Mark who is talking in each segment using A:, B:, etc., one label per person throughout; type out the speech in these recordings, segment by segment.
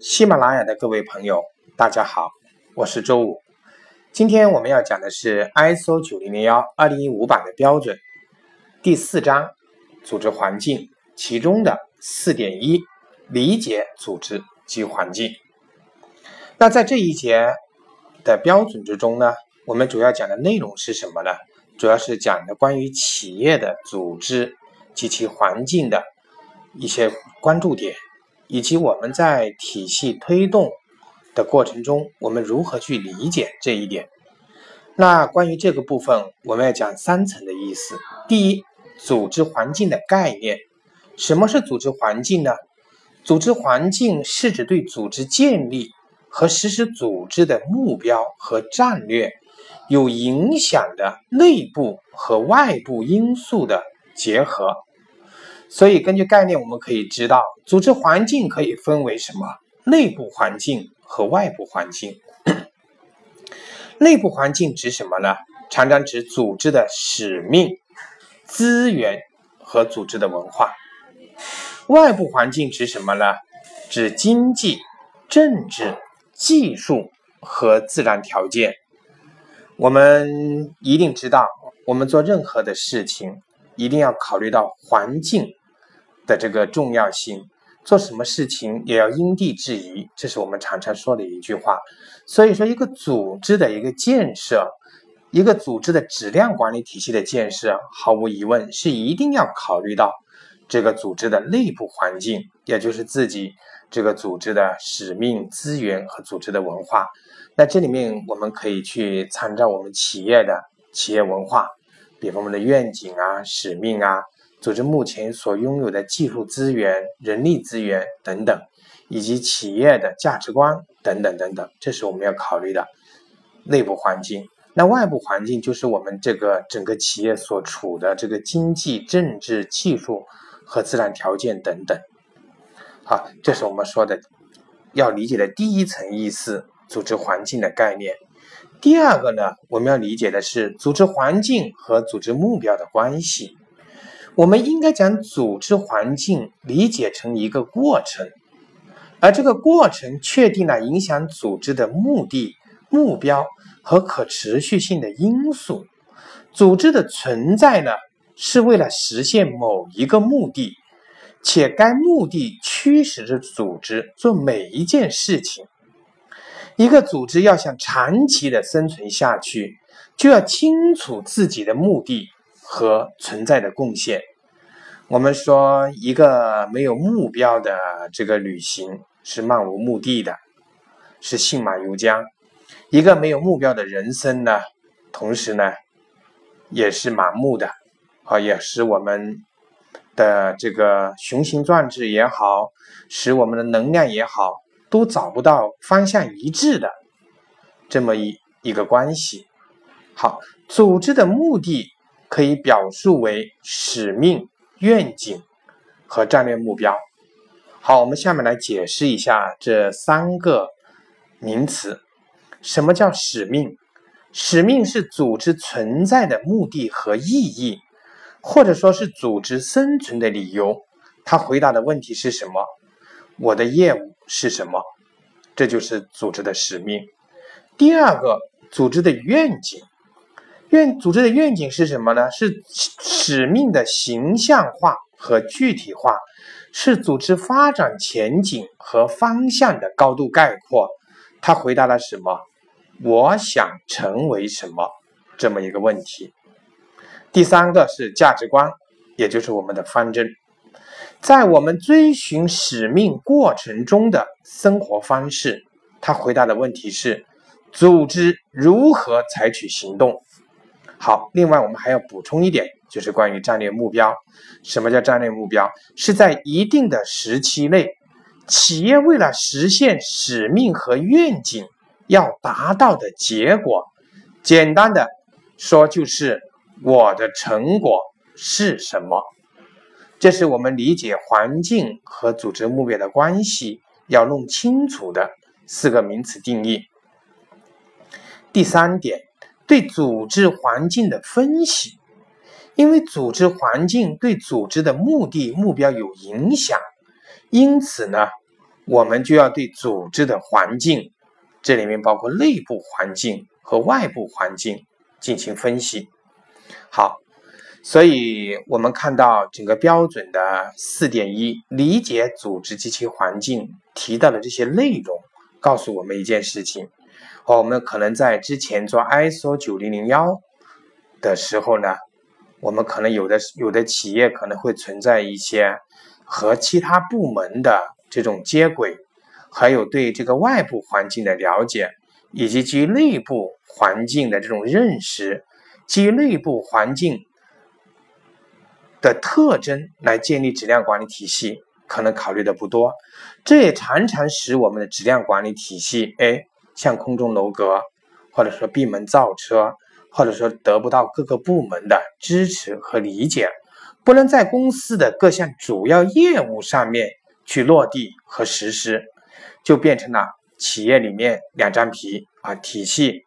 A: 喜马拉雅的各位朋友，大家好，我是周五。今天我们要讲的是 ISO 九零零幺二零一五版的标准第四章组织环境其中的四点一理解组织及环境。那在这一节的标准之中呢，我们主要讲的内容是什么呢？主要是讲的关于企业的组织及其环境的一些关注点。以及我们在体系推动的过程中，我们如何去理解这一点？那关于这个部分，我们要讲三层的意思。第一，组织环境的概念。什么是组织环境呢？组织环境是指对组织建立和实施组织的目标和战略有影响的内部和外部因素的结合。所以，根据概念，我们可以知道，组织环境可以分为什么？内部环境和外部环境。内部环境指什么呢？常常指组织的使命、资源和组织的文化。外部环境指什么呢？指经济、政治、技术和自然条件。我们一定知道，我们做任何的事情，一定要考虑到环境。的这个重要性，做什么事情也要因地制宜，这是我们常常说的一句话。所以说，一个组织的一个建设，一个组织的质量管理体系的建设，毫无疑问是一定要考虑到这个组织的内部环境，也就是自己这个组织的使命、资源和组织的文化。那这里面我们可以去参照我们企业的企业文化，比方我们的愿景啊、使命啊。组织目前所拥有的技术资源、人力资源等等，以及企业的价值观等等等等，这是我们要考虑的内部环境。那外部环境就是我们这个整个企业所处的这个经济、政治、技术和自然条件等等。好，这是我们说的要理解的第一层意思：组织环境的概念。第二个呢，我们要理解的是组织环境和组织目标的关系。我们应该将组织环境理解成一个过程，而这个过程确定了影响组织的目的、目标和可持续性的因素。组织的存在呢，是为了实现某一个目的，且该目的驱使着组织做每一件事情。一个组织要想长期的生存下去，就要清楚自己的目的。和存在的贡献。我们说，一个没有目标的这个旅行是漫无目的的，是信马由缰；一个没有目标的人生呢，同时呢，也是盲目的，啊，也使我们的这个雄心壮志也好，使我们的能量也好，都找不到方向一致的这么一一个关系。好，组织的目的。可以表述为使命、愿景和战略目标。好，我们下面来解释一下这三个名词。什么叫使命？使命是组织存在的目的和意义，或者说是组织生存的理由。他回答的问题是什么？我的业务是什么？这就是组织的使命。第二个，组织的愿景。愿组织的愿景是什么呢？是使命的形象化和具体化，是组织发展前景和方向的高度概括。他回答了什么？我想成为什么这么一个问题。第三个是价值观，也就是我们的方针，在我们追寻使命过程中的生活方式。他回答的问题是：组织如何采取行动？好，另外我们还要补充一点，就是关于战略目标。什么叫战略目标？是在一定的时期内，企业为了实现使命和愿景要达到的结果。简单的说，就是我的成果是什么？这是我们理解环境和组织目标的关系要弄清楚的四个名词定义。第三点。对组织环境的分析，因为组织环境对组织的目的目标有影响，因此呢，我们就要对组织的环境，这里面包括内部环境和外部环境进行分析。好，所以我们看到整个标准的四点一，理解组织及其环境提到的这些内容，告诉我们一件事情：我们可能在之前做 ISO 九零零幺的时候呢，我们可能有的有的企业可能会存在一些和其他部门的。这种接轨，还有对这个外部环境的了解，以及基于内部环境的这种认识，基于内部环境的特征来建立质量管理体系，可能考虑的不多。这也常常使我们的质量管理体系，哎，像空中楼阁，或者说闭门造车，或者说得不到各个部门的支持和理解，不能在公司的各项主要业务上面。去落地和实施，就变成了企业里面两张皮啊，体系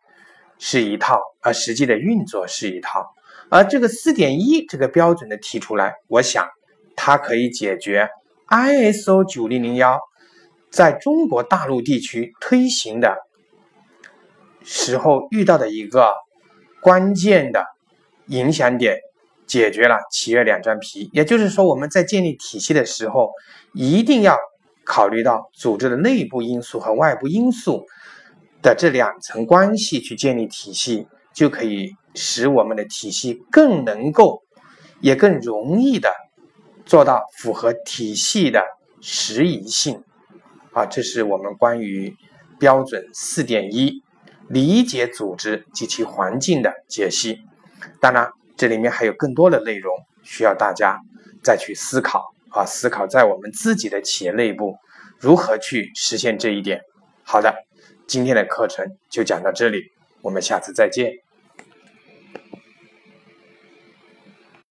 A: 是一套，而实际的运作是一套。而这个四点一这个标准的提出来，我想它可以解决 ISO 九零零幺在中国大陆地区推行的时候遇到的一个关键的影响点。解决了企业两张皮，也就是说，我们在建立体系的时候，一定要考虑到组织的内部因素和外部因素的这两层关系去建立体系，就可以使我们的体系更能够，也更容易的做到符合体系的适宜性。啊，这是我们关于标准四点一理解组织及其环境的解析。当然。这里面还有更多的内容需要大家再去思考啊，思考在我们自己的企业内部如何去实现这一点。好的，今天的课程就讲到这里，我们下次再见。